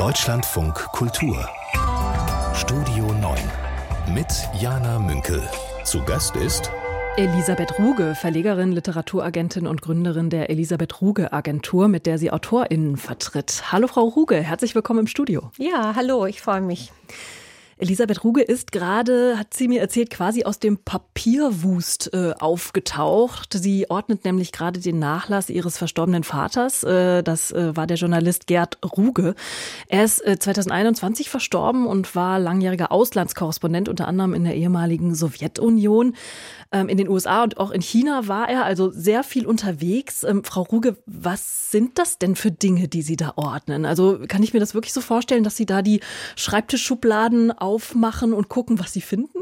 Deutschlandfunk Kultur Studio 9 mit Jana Münkel. Zu Gast ist Elisabeth Ruge, Verlegerin, Literaturagentin und Gründerin der Elisabeth Ruge Agentur, mit der sie AutorInnen vertritt. Hallo Frau Ruge, herzlich willkommen im Studio. Ja, hallo, ich freue mich. Elisabeth Ruge ist gerade, hat sie mir erzählt, quasi aus dem Papierwust äh, aufgetaucht. Sie ordnet nämlich gerade den Nachlass ihres verstorbenen Vaters. Äh, das äh, war der Journalist Gerd Ruge. Er ist 2021 äh, verstorben und war langjähriger Auslandskorrespondent, unter anderem in der ehemaligen Sowjetunion. Ähm, in den USA und auch in China war er also sehr viel unterwegs. Ähm, Frau Ruge, was sind das denn für Dinge, die Sie da ordnen? Also kann ich mir das wirklich so vorstellen, dass Sie da die Schreibtischschubladen aufmachen und gucken, was Sie finden?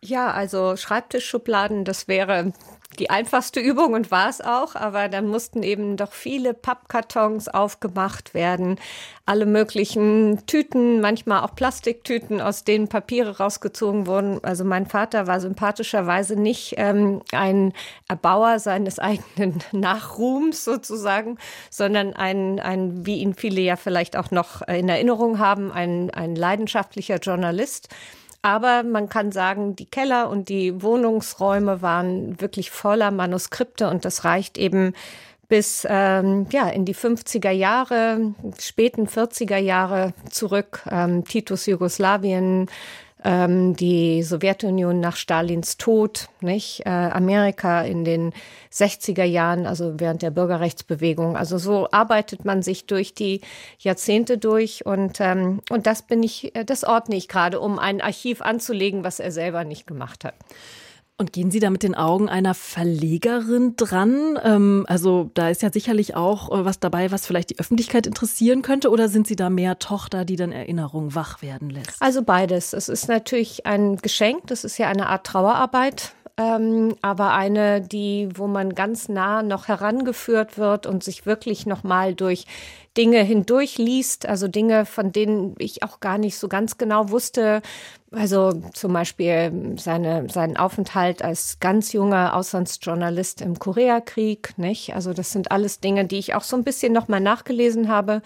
Ja, also Schreibtischschubladen, das wäre die einfachste Übung und war es auch, aber dann mussten eben doch viele Pappkartons aufgemacht werden, alle möglichen Tüten, manchmal auch Plastiktüten, aus denen Papiere rausgezogen wurden. Also mein Vater war sympathischerweise nicht ähm, ein Erbauer seines eigenen Nachruhms sozusagen, sondern ein, ein, wie ihn viele ja vielleicht auch noch in Erinnerung haben, ein, ein leidenschaftlicher Journalist. Aber man kann sagen, die Keller und die Wohnungsräume waren wirklich voller Manuskripte und das reicht eben bis ähm, ja in die 50er Jahre, späten 40er Jahre zurück. Ähm, Titus Jugoslawien, ähm, die Sowjetunion nach Stalins Tod, nicht? Äh, Amerika in den 60er Jahren, also während der Bürgerrechtsbewegung. Also so arbeitet man sich durch die Jahrzehnte durch und, ähm, und das bin ich, äh, das ordne ich gerade, um ein Archiv anzulegen, was er selber nicht gemacht hat. Und gehen Sie da mit den Augen einer Verlegerin dran? Ähm, also da ist ja sicherlich auch äh, was dabei, was vielleicht die Öffentlichkeit interessieren könnte. Oder sind Sie da mehr Tochter, die dann Erinnerungen wach werden lässt? Also beides. Es ist natürlich ein Geschenk. Das ist ja eine Art Trauerarbeit. Ähm, aber eine, die, wo man ganz nah noch herangeführt wird und sich wirklich nochmal durch Dinge hindurchliest, also Dinge, von denen ich auch gar nicht so ganz genau wusste. Also zum Beispiel seine, seinen Aufenthalt als ganz junger Auslandsjournalist im Koreakrieg, nicht? Also das sind alles Dinge, die ich auch so ein bisschen nochmal nachgelesen habe.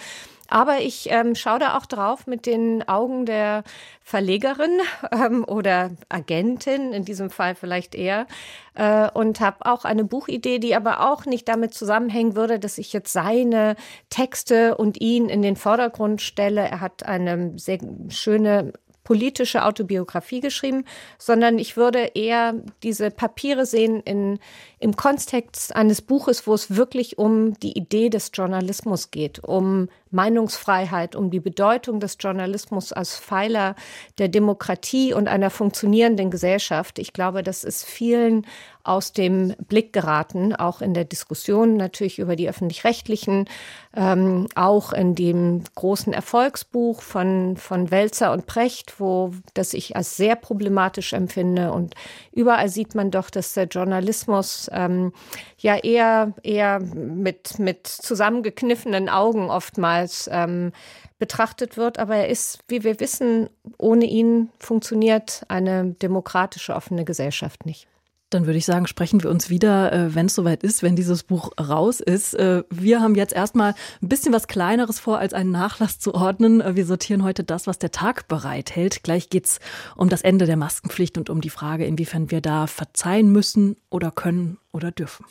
Aber ich ähm, schaue da auch drauf mit den Augen der Verlegerin ähm, oder Agentin, in diesem Fall vielleicht eher, äh, und habe auch eine Buchidee, die aber auch nicht damit zusammenhängen würde, dass ich jetzt seine Texte und ihn in den Vordergrund stelle. Er hat eine sehr schöne politische Autobiografie geschrieben, sondern ich würde eher diese Papiere sehen in, im Kontext eines Buches, wo es wirklich um die Idee des Journalismus geht, um Meinungsfreiheit, um die Bedeutung des Journalismus als Pfeiler der Demokratie und einer funktionierenden Gesellschaft. Ich glaube, das ist vielen aus dem Blick geraten, auch in der Diskussion natürlich über die öffentlich-rechtlichen, ähm, auch in dem großen Erfolgsbuch von, von Welzer und Precht, wo das ich als sehr problematisch empfinde. Und überall sieht man doch, dass der Journalismus ähm, ja eher, eher mit, mit zusammengekniffenen Augen oftmals ähm, betrachtet wird. Aber er ist, wie wir wissen, ohne ihn funktioniert eine demokratische, offene Gesellschaft nicht. Dann würde ich sagen, sprechen wir uns wieder, äh, wenn es soweit ist, wenn dieses Buch raus ist. Äh, wir haben jetzt erstmal ein bisschen was Kleineres vor, als einen Nachlass zu ordnen. Äh, wir sortieren heute das, was der Tag bereithält. Gleich geht's um das Ende der Maskenpflicht und um die Frage, inwiefern wir da verzeihen müssen oder können oder dürfen.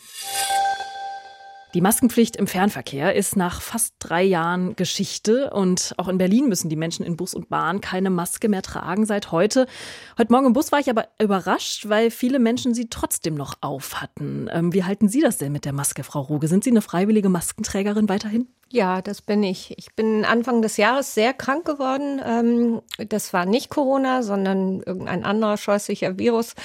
Die Maskenpflicht im Fernverkehr ist nach fast drei Jahren Geschichte und auch in Berlin müssen die Menschen in Bus und Bahn keine Maske mehr tragen seit heute. Heute Morgen im Bus war ich aber überrascht, weil viele Menschen sie trotzdem noch auf hatten. Ähm, wie halten Sie das denn mit der Maske, Frau Ruge? Sind Sie eine freiwillige Maskenträgerin weiterhin? Ja, das bin ich. Ich bin Anfang des Jahres sehr krank geworden. Ähm, das war nicht Corona, sondern irgendein anderer scheußlicher Virus,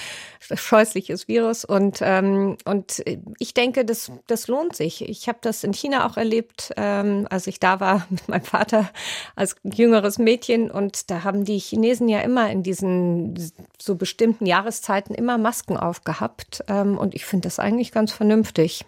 scheußliches Virus. Und, ähm, und ich denke, das, das lohnt sich. Ich habe das in China auch erlebt, ähm, als ich da war mit meinem Vater als jüngeres Mädchen. Und da haben die Chinesen ja immer in diesen so bestimmten Jahreszeiten immer Masken aufgehabt. Und ich finde das eigentlich ganz vernünftig.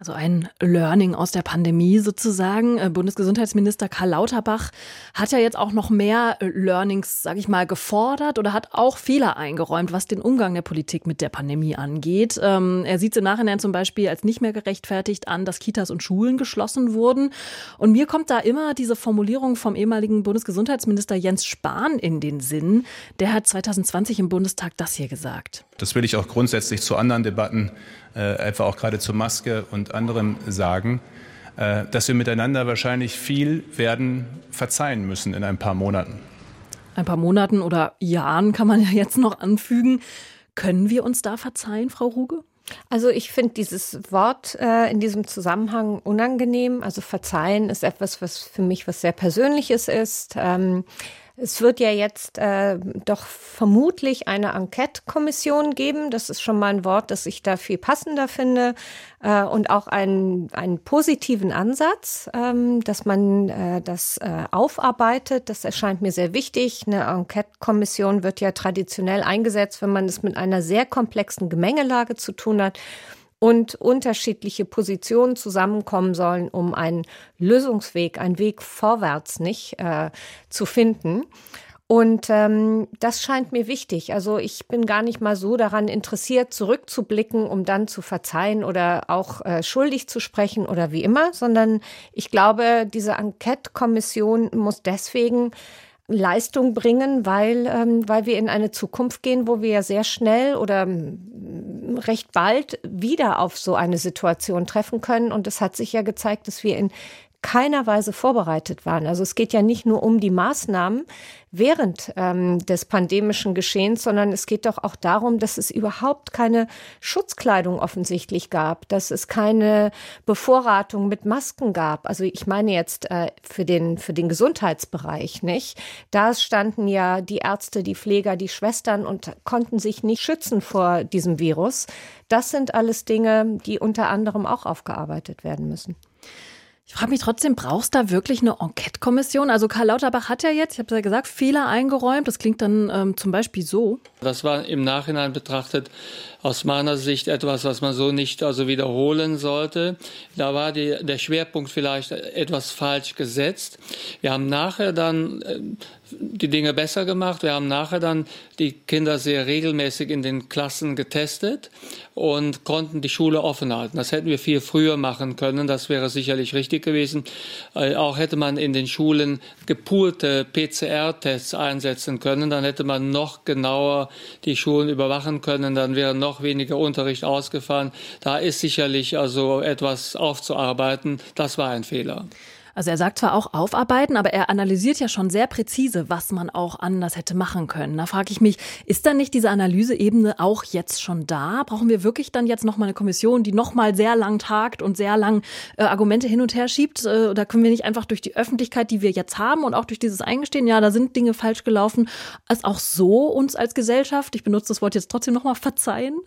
Also ein Learning aus der Pandemie sozusagen. Äh, Bundesgesundheitsminister Karl Lauterbach hat ja jetzt auch noch mehr äh, Learnings, sage ich mal, gefordert oder hat auch Fehler eingeräumt, was den Umgang der Politik mit der Pandemie angeht. Ähm, er sieht es im Nachhinein zum Beispiel als nicht mehr gerechtfertigt an, dass Kitas und Schulen geschlossen wurden. Und mir kommt da immer diese Formulierung vom ehemaligen Bundesgesundheitsminister Jens Spahn in den Sinn. Der hat 2020 im Bundestag das hier gesagt. Das will ich auch grundsätzlich zu anderen Debatten etwa auch gerade zur Maske und anderem sagen, äh, dass wir miteinander wahrscheinlich viel werden verzeihen müssen in ein paar Monaten. Ein paar Monaten oder Jahren kann man ja jetzt noch anfügen. Können wir uns da verzeihen, Frau Ruge? Also ich finde dieses Wort äh, in diesem Zusammenhang unangenehm. Also verzeihen ist etwas, was für mich was sehr Persönliches ist. Ähm, es wird ja jetzt äh, doch vermutlich eine Enquete-Kommission geben. Das ist schon mal ein Wort, das ich da viel passender finde. Äh, und auch einen, einen positiven Ansatz, ähm, dass man äh, das äh, aufarbeitet. Das erscheint mir sehr wichtig. Eine Enquete-Kommission wird ja traditionell eingesetzt, wenn man es mit einer sehr komplexen Gemengelage zu tun hat und unterschiedliche Positionen zusammenkommen sollen, um einen Lösungsweg, einen Weg vorwärts nicht äh, zu finden. Und ähm, das scheint mir wichtig. Also ich bin gar nicht mal so daran interessiert, zurückzublicken, um dann zu verzeihen oder auch äh, schuldig zu sprechen oder wie immer, sondern ich glaube, diese Enquete-Kommission muss deswegen Leistung bringen, weil, ähm, weil wir in eine Zukunft gehen, wo wir ja sehr schnell oder mm, recht bald wieder auf so eine Situation treffen können. Und es hat sich ja gezeigt, dass wir in keiner Weise vorbereitet waren. Also es geht ja nicht nur um die Maßnahmen während ähm, des pandemischen Geschehens, sondern es geht doch auch darum, dass es überhaupt keine Schutzkleidung offensichtlich gab, dass es keine Bevorratung mit Masken gab. Also ich meine jetzt äh, für den für den Gesundheitsbereich, nicht? Da standen ja die Ärzte, die Pfleger, die Schwestern und konnten sich nicht schützen vor diesem Virus. Das sind alles Dinge, die unter anderem auch aufgearbeitet werden müssen. Ich frage mich trotzdem, brauchst du da wirklich eine Enquete-Kommission? Also Karl Lauterbach hat ja jetzt, ich habe ja gesagt, Fehler eingeräumt. Das klingt dann ähm, zum Beispiel so. Das war im Nachhinein betrachtet aus meiner Sicht etwas, was man so nicht also wiederholen sollte. Da war die, der Schwerpunkt vielleicht etwas falsch gesetzt. Wir haben nachher dann äh, die Dinge besser gemacht. Wir haben nachher dann die Kinder sehr regelmäßig in den Klassen getestet und konnten die Schule offen halten. Das hätten wir viel früher machen können. Das wäre sicherlich richtig gewesen. Äh, auch hätte man in den Schulen gepoolte PCR-Tests einsetzen können. Dann hätte man noch genauer die Schulen überwachen können. Dann wäre noch weniger Unterricht ausgefallen. Da ist sicherlich also etwas aufzuarbeiten. Das war ein Fehler. Also er sagt zwar auch aufarbeiten, aber er analysiert ja schon sehr präzise, was man auch anders hätte machen können. Da frage ich mich, ist dann nicht diese Analyseebene auch jetzt schon da? Brauchen wir wirklich dann jetzt nochmal eine Kommission, die nochmal sehr lang tagt und sehr lang äh, Argumente hin und her schiebt? Äh, oder können wir nicht einfach durch die Öffentlichkeit, die wir jetzt haben und auch durch dieses Eingestehen, ja, da sind Dinge falsch gelaufen, es auch so uns als Gesellschaft, ich benutze das Wort jetzt trotzdem nochmal, verzeihen?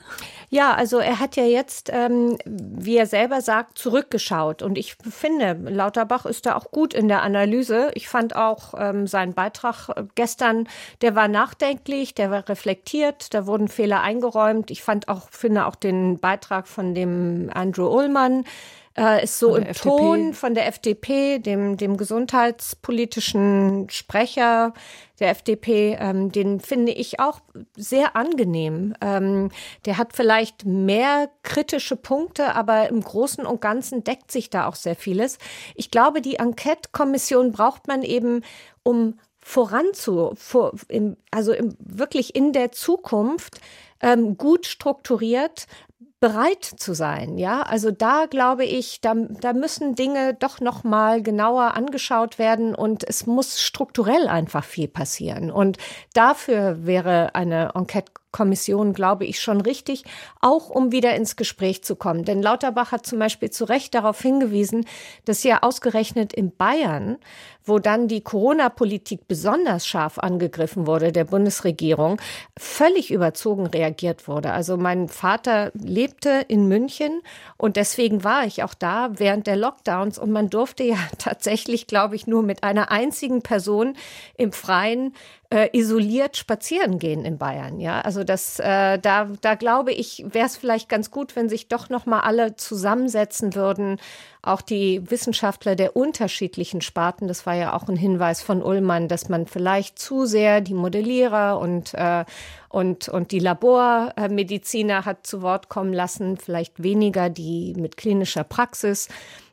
Ja, also er hat ja jetzt, ähm, wie er selber sagt, zurückgeschaut. Und ich finde, Lauterbach ist ist da auch gut in der Analyse. Ich fand auch ähm, seinen Beitrag äh, gestern, der war nachdenklich, der war reflektiert, da wurden Fehler eingeräumt. Ich fand auch, finde auch den Beitrag von dem Andrew Ullmann äh, ist so im FDP. Ton von der FDP, dem, dem gesundheitspolitischen Sprecher der FDP, ähm, den finde ich auch sehr angenehm. Ähm, der hat vielleicht mehr kritische Punkte, aber im Großen und Ganzen deckt sich da auch sehr vieles. Ich glaube, die Enquete-Kommission braucht man eben, um voranzu, vor, im, also im, wirklich in der Zukunft ähm, gut strukturiert bereit zu sein. Ja, also da glaube ich, da, da müssen Dinge doch noch mal genauer angeschaut werden und es muss strukturell einfach viel passieren. Und dafür wäre eine Enquete Kommission, glaube ich, schon richtig, auch um wieder ins Gespräch zu kommen. Denn Lauterbach hat zum Beispiel zu Recht darauf hingewiesen, dass ja ausgerechnet in Bayern, wo dann die Corona-Politik besonders scharf angegriffen wurde, der Bundesregierung, völlig überzogen reagiert wurde. Also mein Vater lebte in München und deswegen war ich auch da während der Lockdowns und man durfte ja tatsächlich, glaube ich, nur mit einer einzigen Person im Freien äh, isoliert spazieren gehen in Bayern. Ja, also das, äh, da, da glaube ich, wäre es vielleicht ganz gut, wenn sich doch noch mal alle zusammensetzen würden, auch die Wissenschaftler der unterschiedlichen Sparten. Das war ja auch ein Hinweis von Ullmann, dass man vielleicht zu sehr die Modellierer und äh, und, und die Labormediziner hat zu Wort kommen lassen, vielleicht weniger die mit klinischer Praxis.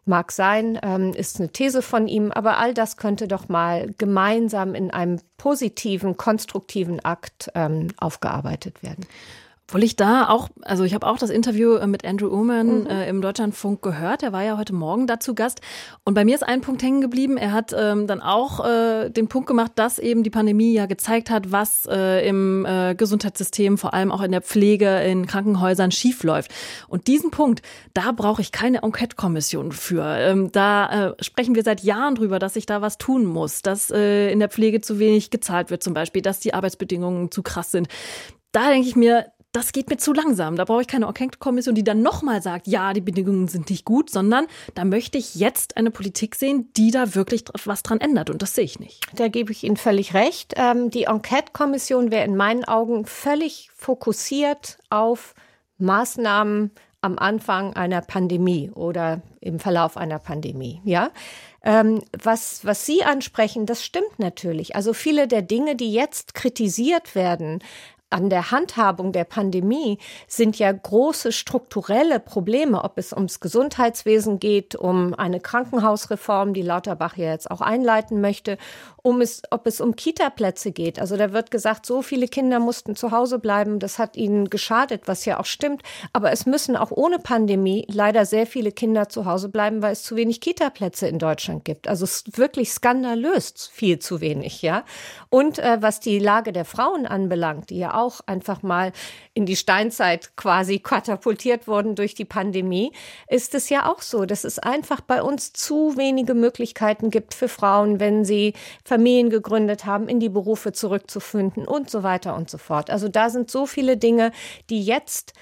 Mag sein, ähm, ist eine These von ihm, aber all das könnte doch mal gemeinsam in einem positiven, konstruktiven Akt ähm, aufgearbeitet werden. Obwohl ich da auch, also ich habe auch das Interview äh, mit Andrew Ullman mhm. äh, im Deutschlandfunk gehört. Er war ja heute Morgen dazu Gast. Und bei mir ist ein Punkt hängen geblieben. Er hat ähm, dann auch äh, den Punkt gemacht, dass eben die Pandemie ja gezeigt hat, was äh, im äh, Gesundheitssystem, vor allem auch in der Pflege, in Krankenhäusern schiefläuft. Und diesen Punkt, da brauche ich keine Enquete-Kommission für. Ähm, da äh, sprechen wir seit Jahren drüber, dass sich da was tun muss, dass in der Pflege zu wenig gezahlt wird zum Beispiel, dass die Arbeitsbedingungen zu krass sind. Da denke ich mir, das geht mir zu langsam. Da brauche ich keine Enquete-Kommission, die dann nochmal sagt, ja, die Bedingungen sind nicht gut, sondern da möchte ich jetzt eine Politik sehen, die da wirklich was dran ändert. Und das sehe ich nicht. Da gebe ich Ihnen völlig recht. Ähm, die Enquete-Kommission wäre in meinen Augen völlig fokussiert auf Maßnahmen am Anfang einer Pandemie oder im Verlauf einer Pandemie. Ja, ähm, was, was Sie ansprechen, das stimmt natürlich. Also viele der Dinge, die jetzt kritisiert werden, an der Handhabung der Pandemie sind ja große strukturelle Probleme, ob es ums Gesundheitswesen geht, um eine Krankenhausreform, die Lauterbach ja jetzt auch einleiten möchte, um es, ob es um Kita-Plätze geht. Also da wird gesagt, so viele Kinder mussten zu Hause bleiben, das hat ihnen geschadet, was ja auch stimmt. Aber es müssen auch ohne Pandemie leider sehr viele Kinder zu Hause bleiben, weil es zu wenig Kita-Plätze in Deutschland gibt. Also es ist wirklich skandalös viel zu wenig, ja. Und äh, was die Lage der Frauen anbelangt, die ja auch einfach mal in die Steinzeit quasi katapultiert wurden durch die Pandemie, ist es ja auch so, dass es einfach bei uns zu wenige Möglichkeiten gibt für Frauen, wenn sie Familien gegründet haben, in die Berufe zurückzufinden und so weiter und so fort. Also da sind so viele Dinge, die jetzt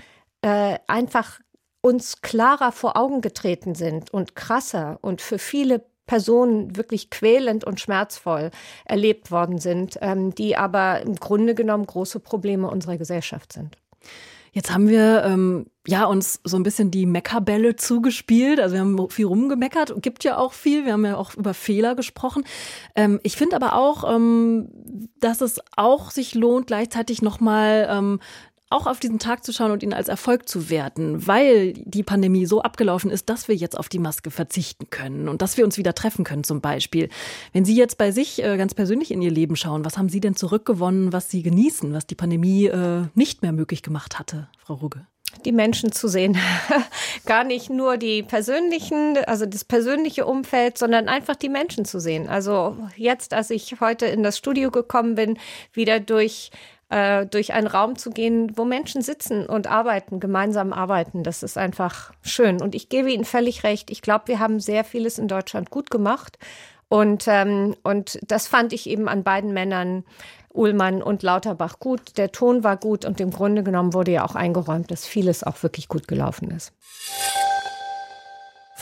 äh, einfach uns klarer vor Augen getreten sind und krasser und für viele Personen wirklich quälend und schmerzvoll erlebt worden sind, ähm, die aber im Grunde genommen große Probleme unserer Gesellschaft sind. Jetzt haben wir ähm, ja uns so ein bisschen die Meckerbälle zugespielt. Also wir haben viel rumgemeckert, gibt ja auch viel. Wir haben ja auch über Fehler gesprochen. Ähm, ich finde aber auch, ähm, dass es auch sich lohnt, gleichzeitig nochmal ähm, auch auf diesen Tag zu schauen und ihn als Erfolg zu werten, weil die Pandemie so abgelaufen ist, dass wir jetzt auf die Maske verzichten können und dass wir uns wieder treffen können zum Beispiel. Wenn Sie jetzt bei sich äh, ganz persönlich in Ihr Leben schauen, was haben Sie denn zurückgewonnen, was Sie genießen, was die Pandemie äh, nicht mehr möglich gemacht hatte, Frau Rugge? die Menschen zu sehen. Gar nicht nur die persönlichen, also das persönliche Umfeld, sondern einfach die Menschen zu sehen. Also jetzt, als ich heute in das Studio gekommen bin, wieder durch äh, durch einen Raum zu gehen, wo Menschen sitzen und arbeiten, gemeinsam arbeiten. Das ist einfach schön. Und ich gebe Ihnen völlig recht. Ich glaube, wir haben sehr vieles in Deutschland gut gemacht. Und, ähm, und das fand ich eben an beiden Männern, Uhlmann und Lauterbach, gut. Der Ton war gut und im Grunde genommen wurde ja auch eingeräumt, dass vieles auch wirklich gut gelaufen ist.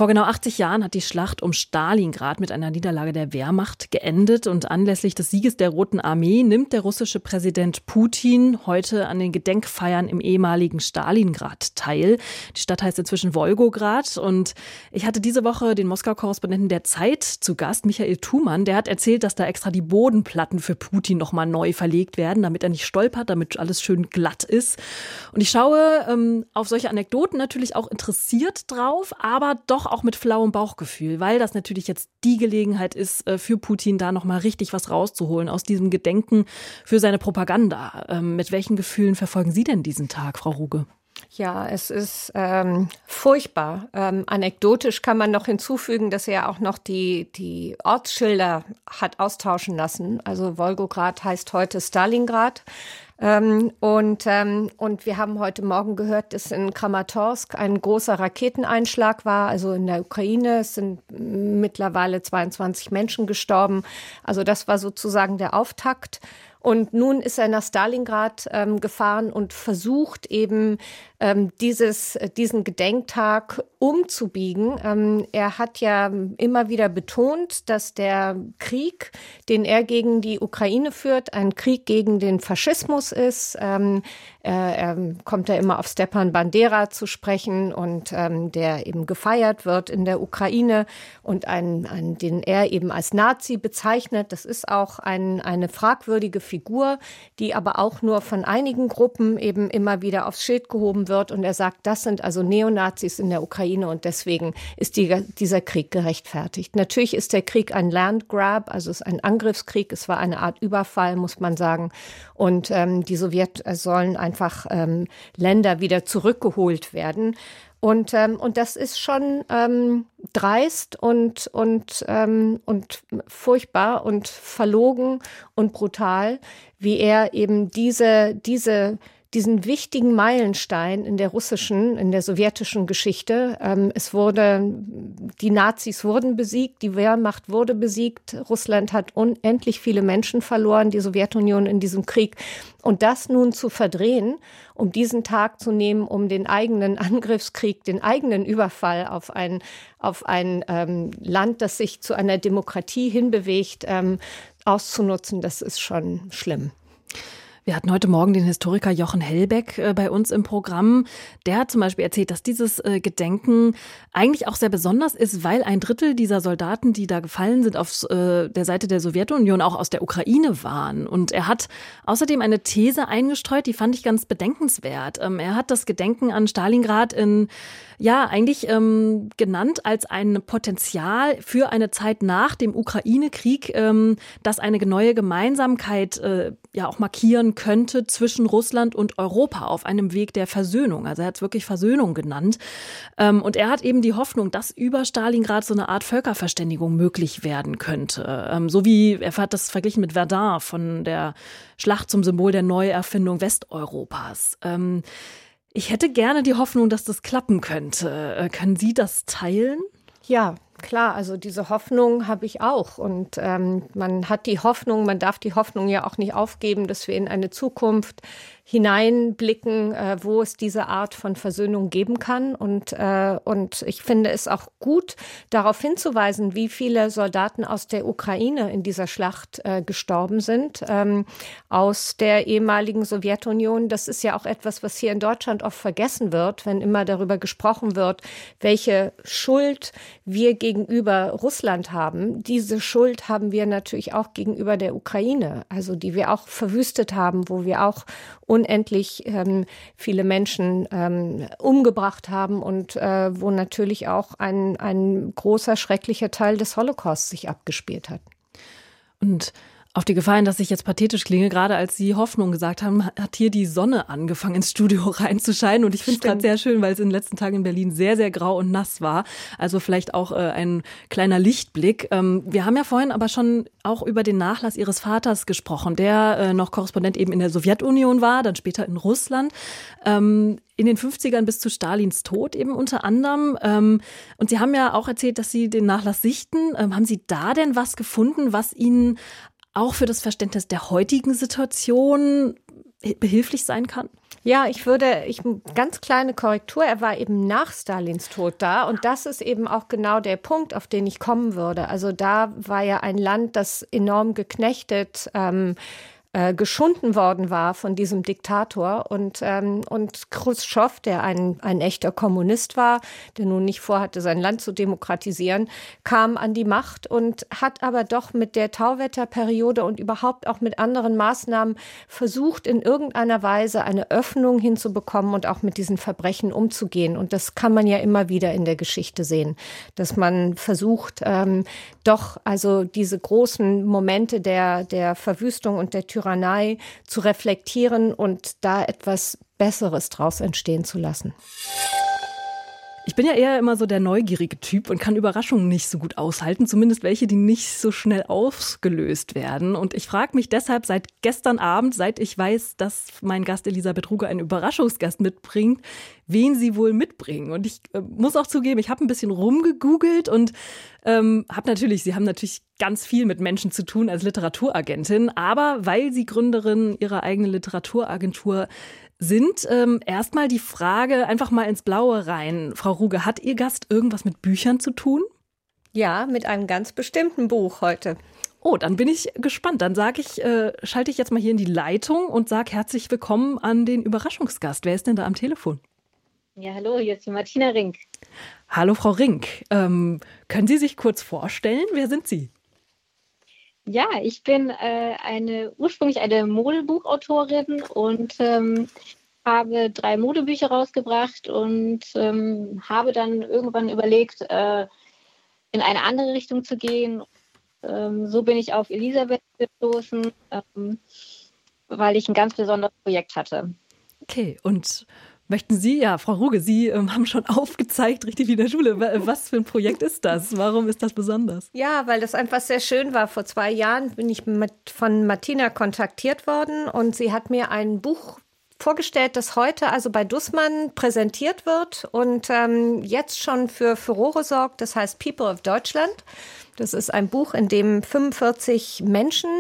Vor genau 80 Jahren hat die Schlacht um Stalingrad mit einer Niederlage der Wehrmacht geendet und anlässlich des Sieges der Roten Armee nimmt der russische Präsident Putin heute an den Gedenkfeiern im ehemaligen Stalingrad teil. Die Stadt heißt inzwischen Wolgograd und ich hatte diese Woche den Moskau-Korrespondenten der Zeit zu Gast, Michael Thumann. Der hat erzählt, dass da extra die Bodenplatten für Putin nochmal neu verlegt werden, damit er nicht stolpert, damit alles schön glatt ist. Und ich schaue ähm, auf solche Anekdoten natürlich auch interessiert drauf, aber doch auch mit flauem Bauchgefühl, weil das natürlich jetzt die Gelegenheit ist, äh, für Putin da nochmal richtig was rauszuholen aus diesem Gedenken für seine Propaganda. Ähm, mit welchen Gefühlen verfolgen Sie denn diesen Tag, Frau Ruge? Ja, es ist ähm, furchtbar. Ähm, anekdotisch kann man noch hinzufügen, dass er auch noch die, die Ortsschilder hat austauschen lassen. Also Wolgograd heißt heute Stalingrad. Ähm, und, ähm, und wir haben heute Morgen gehört, dass in Kramatorsk ein großer Raketeneinschlag war. Also in der Ukraine es sind mittlerweile 22 Menschen gestorben. Also das war sozusagen der Auftakt. Und nun ist er nach Stalingrad ähm, gefahren und versucht eben ähm, dieses, diesen Gedenktag umzubiegen. Ähm, er hat ja immer wieder betont, dass der Krieg, den er gegen die Ukraine führt, ein Krieg gegen den Faschismus ist. Ähm, er, er kommt ja immer auf Stepan Bandera zu sprechen und ähm, der eben gefeiert wird in der Ukraine und ein, ein, den er eben als Nazi bezeichnet. Das ist auch ein, eine fragwürdige Figur, die aber auch nur von einigen Gruppen eben immer wieder aufs Schild gehoben wird. Und er sagt, das sind also Neonazis in der Ukraine und deswegen ist die, dieser Krieg gerechtfertigt. Natürlich ist der Krieg ein Landgrab, also es ist ein Angriffskrieg. Es war eine Art Überfall, muss man sagen. Und ähm, die Sowjet sollen einfach ähm, Länder wieder zurückgeholt werden. Und, ähm, und das ist schon ähm, dreist und, und, ähm, und furchtbar und verlogen und brutal, wie er eben diese, diese diesen wichtigen Meilenstein in der russischen, in der sowjetischen Geschichte. Ähm, es wurde, die Nazis wurden besiegt, die Wehrmacht wurde besiegt, Russland hat unendlich viele Menschen verloren, die Sowjetunion in diesem Krieg. Und das nun zu verdrehen, um diesen Tag zu nehmen, um den eigenen Angriffskrieg, den eigenen Überfall auf ein, auf ein ähm, Land, das sich zu einer Demokratie hinbewegt, ähm, auszunutzen, das ist schon schlimm. Wir hatten heute Morgen den Historiker Jochen Hellbeck äh, bei uns im Programm. Der hat zum Beispiel erzählt, dass dieses äh, Gedenken eigentlich auch sehr besonders ist, weil ein Drittel dieser Soldaten, die da gefallen sind, auf äh, der Seite der Sowjetunion auch aus der Ukraine waren. Und er hat außerdem eine These eingestreut, die fand ich ganz bedenkenswert. Ähm, er hat das Gedenken an Stalingrad in ja eigentlich ähm, genannt als ein Potenzial für eine Zeit nach dem Ukraine-Krieg, ähm, das eine neue Gemeinsamkeit äh, ja auch markieren könnte zwischen Russland und Europa auf einem Weg der Versöhnung. Also er hat es wirklich Versöhnung genannt. Ähm, und er hat eben die Hoffnung, dass über Stalingrad so eine Art Völkerverständigung möglich werden könnte. Ähm, so wie er hat das verglichen mit Verdun von der Schlacht zum Symbol der Neuerfindung Westeuropas. Ähm, ich hätte gerne die Hoffnung, dass das klappen könnte. Äh, können Sie das teilen? Ja, klar, also diese Hoffnung habe ich auch. Und ähm, man hat die Hoffnung, man darf die Hoffnung ja auch nicht aufgeben, dass wir in eine Zukunft hineinblicken, äh, wo es diese Art von Versöhnung geben kann. Und, äh, und ich finde es auch gut, darauf hinzuweisen, wie viele Soldaten aus der Ukraine in dieser Schlacht äh, gestorben sind, ähm, aus der ehemaligen Sowjetunion. Das ist ja auch etwas, was hier in Deutschland oft vergessen wird, wenn immer darüber gesprochen wird, welche Schuld wir gegenüber Russland haben. Diese Schuld haben wir natürlich auch gegenüber der Ukraine, also die wir auch verwüstet haben, wo wir auch unendlich ähm, viele Menschen ähm, umgebracht haben und äh, wo natürlich auch ein, ein großer, schrecklicher Teil des Holocaust sich abgespielt hat. Und auf die Gefahr dass ich jetzt pathetisch klinge, gerade als Sie Hoffnung gesagt haben, hat hier die Sonne angefangen ins Studio reinzuscheinen. Und ich finde es gerade sehr schön, weil es in den letzten Tagen in Berlin sehr, sehr grau und nass war. Also vielleicht auch äh, ein kleiner Lichtblick. Ähm, wir haben ja vorhin aber schon auch über den Nachlass Ihres Vaters gesprochen, der äh, noch Korrespondent eben in der Sowjetunion war, dann später in Russland. Ähm, in den 50ern bis zu Stalins Tod eben unter anderem. Ähm, und Sie haben ja auch erzählt, dass Sie den Nachlass sichten. Ähm, haben Sie da denn was gefunden, was Ihnen auch für das Verständnis der heutigen Situation behilflich sein kann? Ja, ich würde, ich ganz kleine Korrektur. Er war eben nach Stalins Tod da und das ist eben auch genau der Punkt, auf den ich kommen würde. Also da war ja ein Land, das enorm geknechtet. Ähm, äh, geschunden worden war von diesem Diktator. Und, ähm, und Khrushchev, der ein, ein echter Kommunist war, der nun nicht vorhatte, sein Land zu demokratisieren, kam an die Macht und hat aber doch mit der Tauwetterperiode und überhaupt auch mit anderen Maßnahmen versucht, in irgendeiner Weise eine Öffnung hinzubekommen und auch mit diesen Verbrechen umzugehen. Und das kann man ja immer wieder in der Geschichte sehen, dass man versucht, ähm, doch also diese großen Momente der, der Verwüstung und der Tyrannei Tyrannei zu reflektieren und da etwas Besseres draus entstehen zu lassen. Ich bin ja eher immer so der neugierige Typ und kann Überraschungen nicht so gut aushalten, zumindest welche, die nicht so schnell ausgelöst werden. Und ich frage mich deshalb seit gestern Abend, seit ich weiß, dass mein Gast Elisabeth Ruge einen Überraschungsgast mitbringt, wen sie wohl mitbringen. Und ich äh, muss auch zugeben, ich habe ein bisschen rumgegoogelt und ähm, habe natürlich, sie haben natürlich ganz viel mit Menschen zu tun als Literaturagentin, aber weil sie Gründerin ihrer eigenen Literaturagentur sind. Ähm, erstmal die Frage einfach mal ins Blaue rein. Frau Ruge, hat Ihr Gast irgendwas mit Büchern zu tun? Ja, mit einem ganz bestimmten Buch heute. Oh, dann bin ich gespannt. Dann sage ich, äh, schalte ich jetzt mal hier in die Leitung und sage herzlich willkommen an den Überraschungsgast. Wer ist denn da am Telefon? Ja, hallo, hier ist die Martina Rink. Hallo, Frau Rink. Ähm, können Sie sich kurz vorstellen? Wer sind Sie? Ja, ich bin äh, eine ursprünglich eine Modebuchautorin und ähm, habe drei Modebücher rausgebracht und ähm, habe dann irgendwann überlegt, äh, in eine andere Richtung zu gehen. Ähm, so bin ich auf Elisabeth gestoßen, ähm, weil ich ein ganz besonderes Projekt hatte. Okay, und Möchten Sie, ja, Frau Ruge, Sie ähm, haben schon aufgezeigt, richtig wie in der Schule. Was für ein Projekt ist das? Warum ist das besonders? Ja, weil das einfach sehr schön war. Vor zwei Jahren bin ich mit, von Martina kontaktiert worden und sie hat mir ein Buch vorgestellt, das heute also bei Dussmann präsentiert wird und ähm, jetzt schon für Furore sorgt. Das heißt People of Deutschland. Das ist ein Buch, in dem 45 Menschen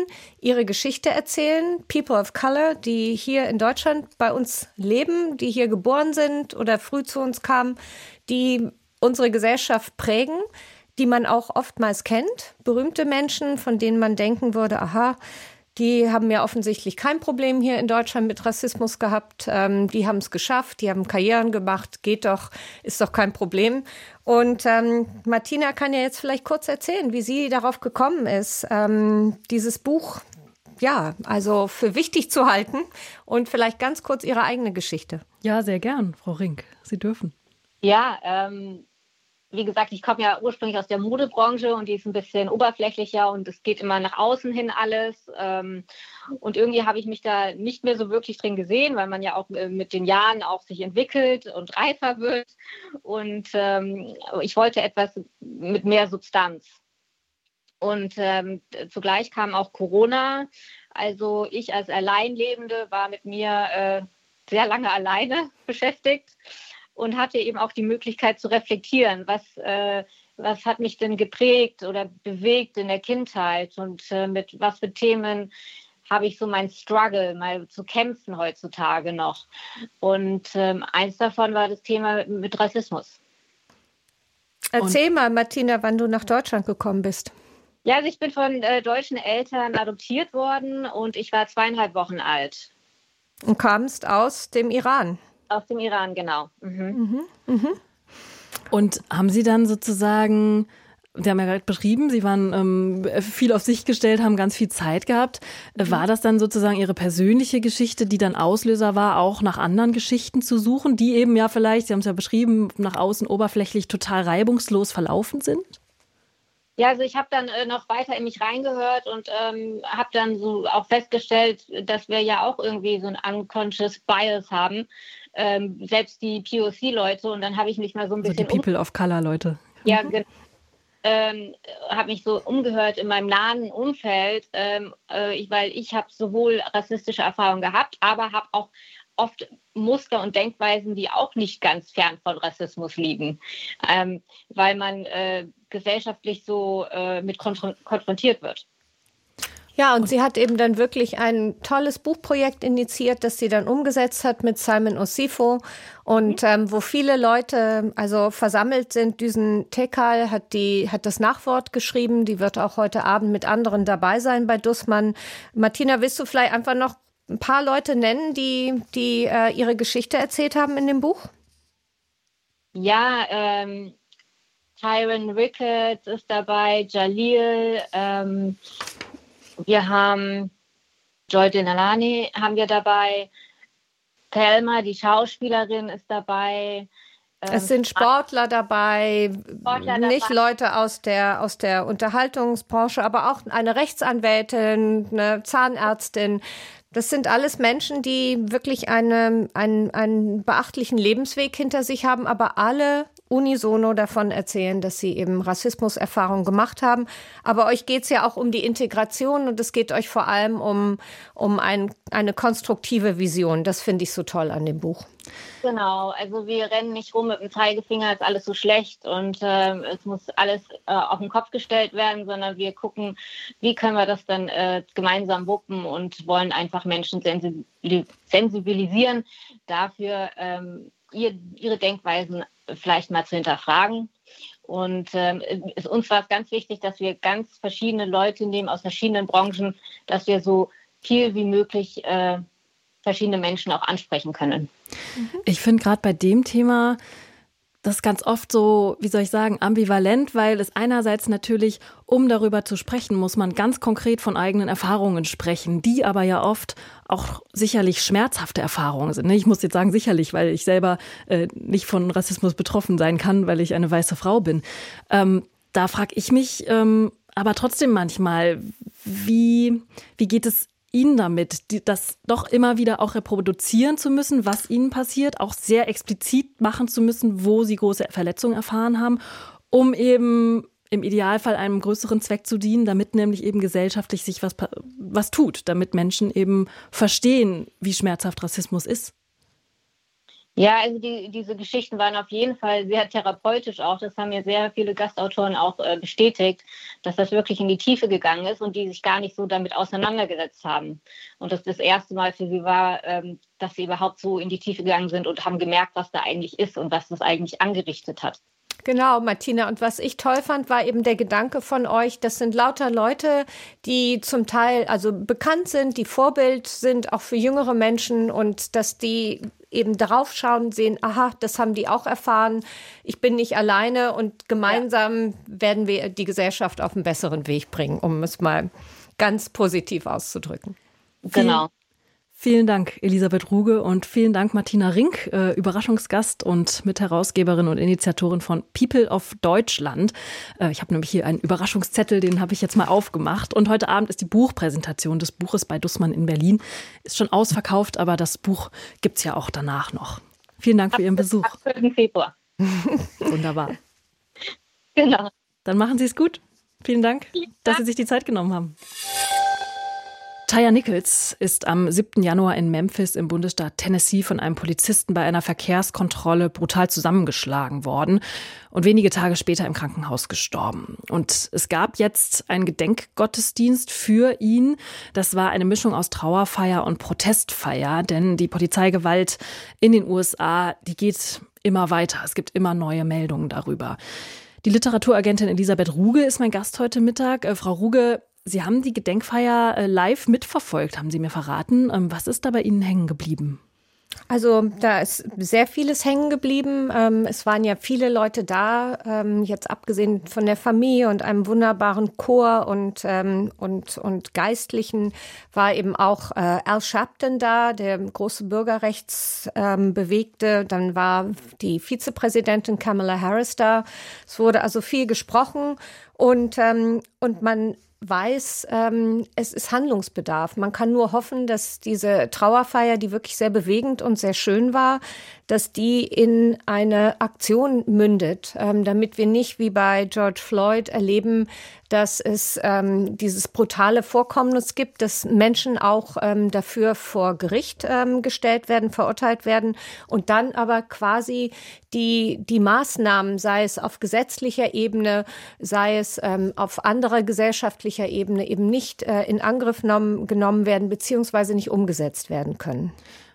ihre Geschichte erzählen, People of Color, die hier in Deutschland bei uns leben, die hier geboren sind oder früh zu uns kamen, die unsere Gesellschaft prägen, die man auch oftmals kennt, berühmte Menschen, von denen man denken würde, aha, die haben ja offensichtlich kein Problem hier in Deutschland mit Rassismus gehabt. Ähm, die haben es geschafft, die haben Karrieren gemacht, geht doch, ist doch kein Problem. Und ähm, Martina kann ja jetzt vielleicht kurz erzählen, wie sie darauf gekommen ist, ähm, dieses Buch ja, also für wichtig zu halten und vielleicht ganz kurz ihre eigene Geschichte. Ja, sehr gern, Frau Rink. Sie dürfen. Ja, ähm, wie gesagt, ich komme ja ursprünglich aus der Modebranche und die ist ein bisschen oberflächlicher und es geht immer nach außen hin alles. Ähm, und irgendwie habe ich mich da nicht mehr so wirklich drin gesehen, weil man ja auch äh, mit den Jahren auch sich entwickelt und reifer wird. Und ähm, ich wollte etwas mit mehr Substanz. Und ähm, zugleich kam auch Corona. Also ich als Alleinlebende war mit mir äh, sehr lange alleine beschäftigt und hatte eben auch die Möglichkeit zu reflektieren, was, äh, was hat mich denn geprägt oder bewegt in der Kindheit und äh, mit was für Themen habe ich so mein Struggle, mal zu kämpfen heutzutage noch. Und ähm, eins davon war das Thema mit Rassismus. Erzähl und, mal, Martina, wann du nach Deutschland gekommen bist. Ja, also ich bin von äh, deutschen Eltern adoptiert worden und ich war zweieinhalb Wochen alt. Und kamst aus dem Iran? Aus dem Iran, genau. Mhm. Mhm. Mhm. Und haben Sie dann sozusagen, Sie haben ja gerade beschrieben, Sie waren ähm, viel auf sich gestellt, haben ganz viel Zeit gehabt. Mhm. War das dann sozusagen Ihre persönliche Geschichte, die dann Auslöser war, auch nach anderen Geschichten zu suchen, die eben ja vielleicht, Sie haben es ja beschrieben, nach außen oberflächlich total reibungslos verlaufen sind? Ja, also ich habe dann äh, noch weiter in mich reingehört und ähm, habe dann so auch festgestellt, dass wir ja auch irgendwie so ein unconscious Bias haben ähm, selbst die POC-Leute und dann habe ich mich mal so ein bisschen. Also die People of Color-Leute. Ja, genau. Ähm, habe mich so umgehört in meinem nahen Umfeld, ähm, äh, ich, weil ich habe sowohl rassistische Erfahrungen gehabt, aber habe auch oft Muster und Denkweisen, die auch nicht ganz fern von Rassismus liegen, ähm, weil man äh, gesellschaftlich so äh, mit konfrontiert wird. Ja, und sie hat eben dann wirklich ein tolles Buchprojekt initiiert, das sie dann umgesetzt hat mit Simon Osifo und ähm, wo viele Leute also versammelt sind. Düsen Tekal hat die hat das Nachwort geschrieben. Die wird auch heute Abend mit anderen dabei sein bei Dussmann. Martina, willst du vielleicht einfach noch ein paar Leute nennen, die die äh, ihre Geschichte erzählt haben in dem Buch? Ja, ähm, Tyron Ricketts ist dabei, Jalil. Ähm, wir haben Joy Denalani haben wir dabei. Thelma, die Schauspielerin, ist dabei. Ähm, es sind Sportler dabei, Sportler nicht dabei. Leute aus der, aus der Unterhaltungsbranche, aber auch eine Rechtsanwältin, eine Zahnärztin. Das sind alles Menschen, die wirklich eine, einen, einen beachtlichen Lebensweg hinter sich haben, aber alle unisono davon erzählen, dass sie eben Rassismuserfahrungen gemacht haben. Aber euch geht es ja auch um die Integration und es geht euch vor allem um, um ein, eine konstruktive Vision. Das finde ich so toll an dem Buch. Genau, also wir rennen nicht rum mit dem Zeigefinger, ist alles so schlecht und äh, es muss alles äh, auf den Kopf gestellt werden, sondern wir gucken, wie können wir das dann äh, gemeinsam wuppen und wollen einfach Menschen sensibilisieren dafür, ähm, ihr, ihre Denkweisen vielleicht mal zu hinterfragen. Und ähm, ist, uns war es ganz wichtig, dass wir ganz verschiedene Leute nehmen aus verschiedenen Branchen, dass wir so viel wie möglich äh, verschiedene Menschen auch ansprechen können. Ich finde gerade bei dem Thema das ist ganz oft so, wie soll ich sagen, ambivalent, weil es einerseits natürlich, um darüber zu sprechen, muss man ganz konkret von eigenen Erfahrungen sprechen, die aber ja oft auch sicherlich schmerzhafte Erfahrungen sind. Ne? Ich muss jetzt sagen sicherlich, weil ich selber äh, nicht von Rassismus betroffen sein kann, weil ich eine weiße Frau bin. Ähm, da frage ich mich ähm, aber trotzdem manchmal, wie, wie geht es Ihnen damit, die, das doch immer wieder auch reproduzieren zu müssen, was Ihnen passiert, auch sehr explizit machen zu müssen, wo Sie große Verletzungen erfahren haben, um eben im Idealfall einem größeren Zweck zu dienen, damit nämlich eben gesellschaftlich sich was, was tut, damit Menschen eben verstehen, wie schmerzhaft Rassismus ist? Ja, also die, diese Geschichten waren auf jeden Fall sehr therapeutisch auch. Das haben mir sehr viele Gastautoren auch äh, bestätigt, dass das wirklich in die Tiefe gegangen ist und die sich gar nicht so damit auseinandergesetzt haben. Und das das erste Mal für sie war, ähm, dass sie überhaupt so in die Tiefe gegangen sind und haben gemerkt, was da eigentlich ist und was das eigentlich angerichtet hat. Genau, Martina. Und was ich toll fand, war eben der Gedanke von euch, das sind lauter Leute, die zum Teil also bekannt sind, die Vorbild sind, auch für jüngere Menschen und dass die eben draufschauen, sehen, aha, das haben die auch erfahren. Ich bin nicht alleine und gemeinsam ja. werden wir die Gesellschaft auf einen besseren Weg bringen, um es mal ganz positiv auszudrücken. Genau. Vielen Dank, Elisabeth Ruge und vielen Dank, Martina Rink, äh, Überraschungsgast und Mitherausgeberin und Initiatorin von People of Deutschland. Äh, ich habe nämlich hier einen Überraschungszettel, den habe ich jetzt mal aufgemacht. Und heute Abend ist die Buchpräsentation des Buches bei Dussmann in Berlin. Ist schon ausverkauft, aber das Buch gibt es ja auch danach noch. Vielen Dank für Ihren Besuch. Ab 4. Februar. Wunderbar. Genau. Dann machen Sie es gut. Vielen Dank, dass Sie sich die Zeit genommen haben. Taya Nichols ist am 7. Januar in Memphis im Bundesstaat Tennessee von einem Polizisten bei einer Verkehrskontrolle brutal zusammengeschlagen worden und wenige Tage später im Krankenhaus gestorben. Und es gab jetzt einen Gedenkgottesdienst für ihn. Das war eine Mischung aus Trauerfeier und Protestfeier, denn die Polizeigewalt in den USA, die geht immer weiter. Es gibt immer neue Meldungen darüber. Die Literaturagentin Elisabeth Ruge ist mein Gast heute Mittag. Äh, Frau Ruge, Sie haben die Gedenkfeier äh, live mitverfolgt, haben Sie mir verraten. Ähm, was ist da bei Ihnen hängen geblieben? Also da ist sehr vieles hängen geblieben. Ähm, es waren ja viele Leute da, ähm, jetzt abgesehen von der Familie und einem wunderbaren Chor und, und, und Geistlichen war eben auch äh, Al Sharpton da, der große Bürgerrechtsbewegte. Dann war die Vizepräsidentin Kamala Harris da. Es wurde also viel gesprochen und, und man weiß, ähm, es ist Handlungsbedarf. Man kann nur hoffen, dass diese Trauerfeier, die wirklich sehr bewegend und sehr schön war, dass die in eine Aktion mündet, ähm, damit wir nicht wie bei George Floyd erleben, dass es ähm, dieses brutale Vorkommnis gibt, dass Menschen auch ähm, dafür vor Gericht ähm, gestellt werden, verurteilt werden und dann aber quasi die, die Maßnahmen, sei es auf gesetzlicher Ebene, sei es ähm, auf anderer gesellschaftlicher Ebene, eben nicht äh, in Angriff genommen, genommen werden beziehungsweise nicht umgesetzt werden können.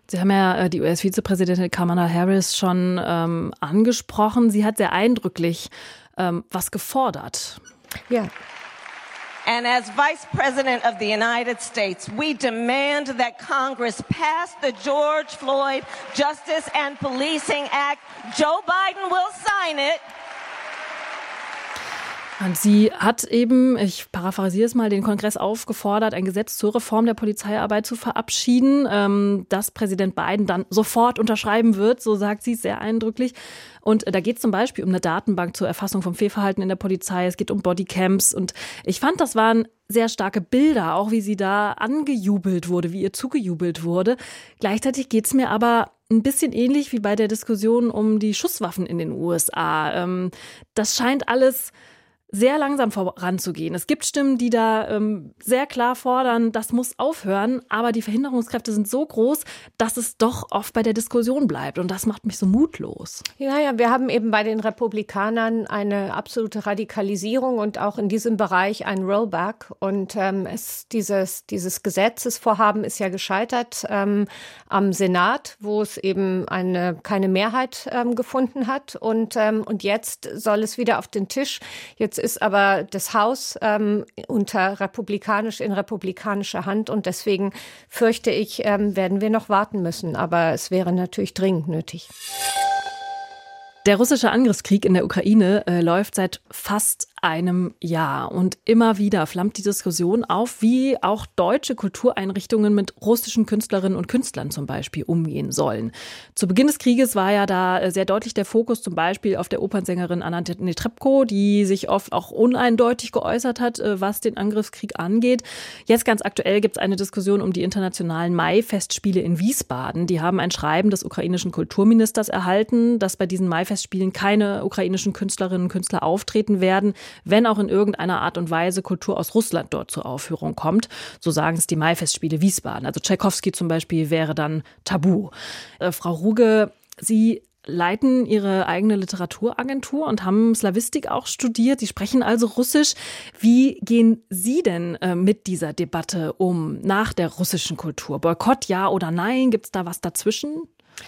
Sie haben ja äh, die US-Vizepräsidentin Kamala Harris schon ähm, angesprochen. Sie hat sehr eindrücklich ähm, was gefordert. Ja. And as Vice President of the United States, we demand that Congress pass the George Floyd Justice and Policing Act. Joe Biden will sign it. Und sie hat eben, ich paraphrasiere es mal, den Kongress aufgefordert, ein Gesetz zur Reform der Polizeiarbeit zu verabschieden, ähm, das Präsident Biden dann sofort unterschreiben wird, so sagt sie es sehr eindrücklich. Und da geht es zum Beispiel um eine Datenbank zur Erfassung vom Fehlverhalten in der Polizei, es geht um Bodycams und ich fand, das waren sehr starke Bilder, auch wie sie da angejubelt wurde, wie ihr zugejubelt wurde. Gleichzeitig geht es mir aber ein bisschen ähnlich wie bei der Diskussion um die Schusswaffen in den USA. Ähm, das scheint alles sehr langsam voranzugehen. Es gibt Stimmen, die da ähm, sehr klar fordern, das muss aufhören, aber die Verhinderungskräfte sind so groß, dass es doch oft bei der Diskussion bleibt und das macht mich so mutlos. Ja, ja, wir haben eben bei den Republikanern eine absolute Radikalisierung und auch in diesem Bereich ein Rollback und ähm, es, dieses, dieses Gesetzesvorhaben ist ja gescheitert ähm, am Senat, wo es eben eine, keine Mehrheit ähm, gefunden hat und, ähm, und jetzt soll es wieder auf den Tisch. Jetzt ist aber das Haus ähm, unter republikanisch in republikanischer Hand und deswegen fürchte ich, ähm, werden wir noch warten müssen. Aber es wäre natürlich dringend nötig. Der russische Angriffskrieg in der Ukraine äh, läuft seit fast einem Jahr. Und immer wieder flammt die Diskussion auf, wie auch deutsche Kultureinrichtungen mit russischen Künstlerinnen und Künstlern zum Beispiel umgehen sollen. Zu Beginn des Krieges war ja da äh, sehr deutlich der Fokus zum Beispiel auf der Opernsängerin Anna Netrebko, die sich oft auch uneindeutig geäußert hat, äh, was den Angriffskrieg angeht. Jetzt ganz aktuell gibt es eine Diskussion um die internationalen Mai-Festspiele in Wiesbaden. Die haben ein Schreiben des ukrainischen Kulturministers erhalten, dass bei diesen Mai-Festspielen keine ukrainischen Künstlerinnen und Künstler auftreten werden wenn auch in irgendeiner Art und Weise Kultur aus Russland dort zur Aufführung kommt. So sagen es die Maifestspiele Wiesbaden. Also Tchaikovsky zum Beispiel wäre dann tabu. Äh, Frau Ruge, Sie leiten ihre eigene Literaturagentur und haben Slavistik auch studiert. Sie sprechen also Russisch. Wie gehen Sie denn äh, mit dieser Debatte um nach der russischen Kultur? Boykott ja oder nein? Gibt es da was dazwischen?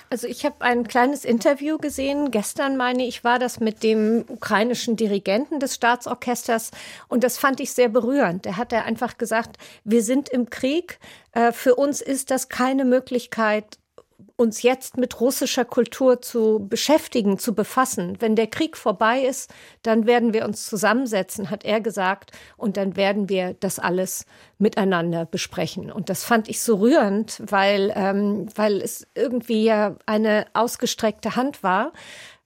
Also ich habe ein kleines Interview gesehen, gestern meine ich, war das mit dem ukrainischen Dirigenten des Staatsorchesters und das fand ich sehr berührend. Er hat einfach gesagt, wir sind im Krieg, äh, für uns ist das keine Möglichkeit, uns jetzt mit russischer Kultur zu beschäftigen, zu befassen. Wenn der Krieg vorbei ist, dann werden wir uns zusammensetzen, hat er gesagt, und dann werden wir das alles miteinander besprechen. Und das fand ich so rührend, weil, ähm, weil es irgendwie ja eine ausgestreckte Hand war,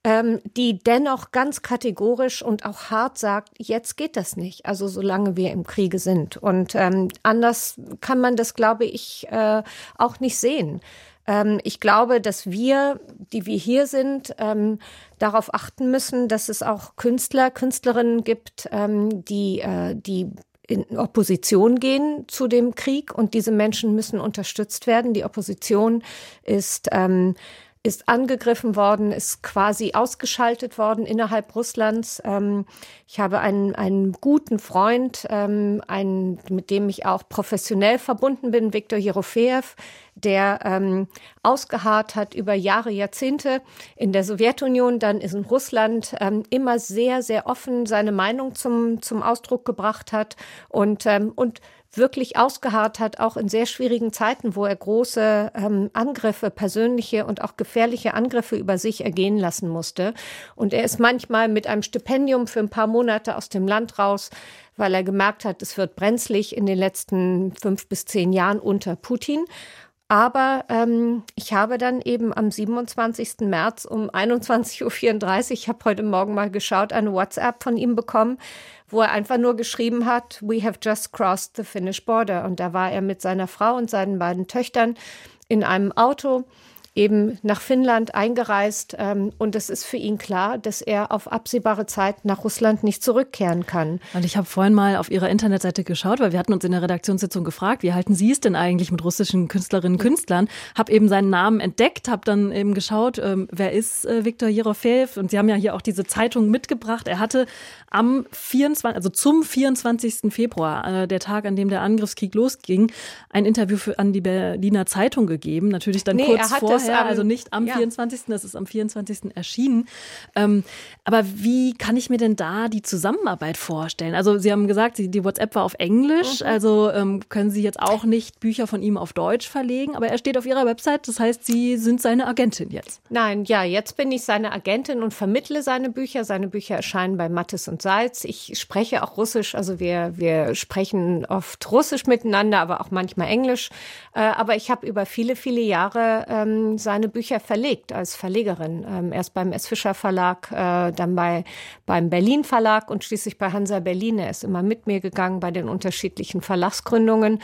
ähm, die dennoch ganz kategorisch und auch hart sagt, jetzt geht das nicht, also solange wir im Kriege sind. Und ähm, anders kann man das, glaube ich, äh, auch nicht sehen. Ähm, ich glaube, dass wir, die wir hier sind, ähm, darauf achten müssen, dass es auch Künstler, Künstlerinnen gibt, ähm, die, äh, die in Opposition gehen zu dem Krieg und diese Menschen müssen unterstützt werden. Die Opposition ist ähm, ist angegriffen worden, ist quasi ausgeschaltet worden innerhalb Russlands. Ähm, ich habe einen, einen guten Freund, ähm, einen, mit dem ich auch professionell verbunden bin, Viktor Jerofeev, der ähm, ausgeharrt hat über Jahre, Jahrzehnte in der Sowjetunion, dann ist in Russland ähm, immer sehr, sehr offen seine Meinung zum, zum Ausdruck gebracht hat und, ähm, und wirklich ausgeharrt hat, auch in sehr schwierigen Zeiten, wo er große ähm, Angriffe, persönliche und auch gefährliche Angriffe über sich ergehen lassen musste. Und er ist manchmal mit einem Stipendium für ein paar Monate aus dem Land raus, weil er gemerkt hat, es wird brenzlig in den letzten fünf bis zehn Jahren unter Putin. Aber ähm, ich habe dann eben am 27. März um 21.34 Uhr, ich habe heute Morgen mal geschaut, eine WhatsApp von ihm bekommen, wo er einfach nur geschrieben hat, We have just crossed the Finnish border. Und da war er mit seiner Frau und seinen beiden Töchtern in einem Auto eben nach Finnland eingereist ähm, und es ist für ihn klar, dass er auf absehbare Zeit nach Russland nicht zurückkehren kann. Und ich habe vorhin mal auf Ihrer Internetseite geschaut, weil wir hatten uns in der Redaktionssitzung gefragt, wie halten Sie es denn eigentlich mit russischen Künstlerinnen und Künstlern? Habe eben seinen Namen entdeckt, habe dann eben geschaut, ähm, wer ist äh, Viktor Jerofeev? Und Sie haben ja hier auch diese Zeitung mitgebracht. Er hatte am 24, also zum 24. Februar, äh, der Tag, an dem der Angriffskrieg losging, ein Interview für, an die Berliner Zeitung gegeben. Natürlich dann nee, kurz vorher, also nicht am ja. 24. Das ist am 24. erschienen. Ähm, aber wie kann ich mir denn da die Zusammenarbeit vorstellen? Also Sie haben gesagt, die WhatsApp war auf Englisch, mhm. also ähm, können Sie jetzt auch nicht Bücher von ihm auf Deutsch verlegen, aber er steht auf Ihrer Website, das heißt, Sie sind seine Agentin jetzt. Nein, ja, jetzt bin ich seine Agentin und vermittle seine Bücher. Seine Bücher erscheinen bei Mattes und Salz. Ich spreche auch Russisch, also wir, wir sprechen oft Russisch miteinander, aber auch manchmal Englisch. Äh, aber ich habe über viele, viele Jahre ähm, ähm, seine Bücher verlegt als Verlegerin. Ähm, erst beim S. Fischer Verlag, äh, dann bei, beim Berlin Verlag und schließlich bei Hansa Berlin. Er ist immer mit mir gegangen bei den unterschiedlichen Verlagsgründungen.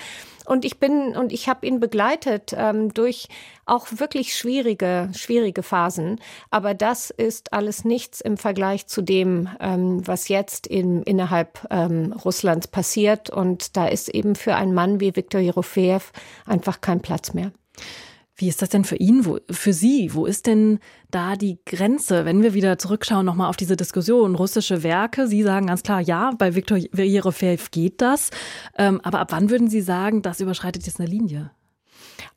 Und ich bin und ich habe ihn begleitet ähm, durch auch wirklich schwierige, schwierige Phasen. Aber das ist alles nichts im Vergleich zu dem, ähm, was jetzt in, innerhalb ähm, Russlands passiert. Und da ist eben für einen Mann wie Viktor Jerofeev einfach kein Platz mehr. Wie ist das denn für ihn, wo, für Sie? Wo ist denn da die Grenze, wenn wir wieder zurückschauen nochmal auf diese Diskussion, russische Werke? Sie sagen ganz klar, ja, bei Viktor Jerofeev geht das. Ähm, aber ab wann würden Sie sagen, das überschreitet jetzt eine Linie?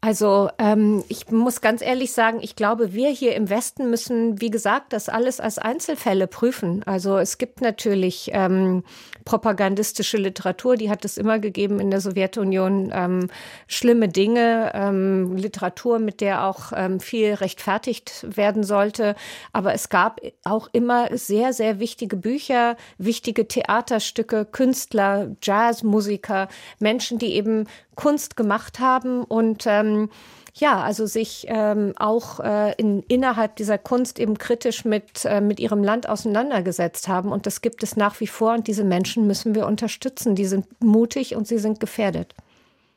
Also ähm, ich muss ganz ehrlich sagen, ich glaube, wir hier im Westen müssen, wie gesagt, das alles als Einzelfälle prüfen. Also es gibt natürlich ähm, propagandistische Literatur, die hat es immer gegeben in der Sowjetunion. Ähm, schlimme Dinge, ähm, Literatur, mit der auch ähm, viel rechtfertigt werden sollte. Aber es gab auch immer sehr, sehr wichtige Bücher, wichtige Theaterstücke, Künstler, Jazzmusiker, Menschen, die eben Kunst gemacht haben und ähm, ja, also sich ähm, auch äh, in, innerhalb dieser Kunst eben kritisch mit, äh, mit ihrem Land auseinandergesetzt haben. Und das gibt es nach wie vor. Und diese Menschen müssen wir unterstützen. Die sind mutig und sie sind gefährdet.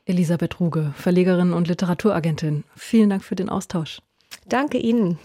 Elisabeth Ruge, Verlegerin und Literaturagentin. Vielen Dank für den Austausch. Danke Ihnen.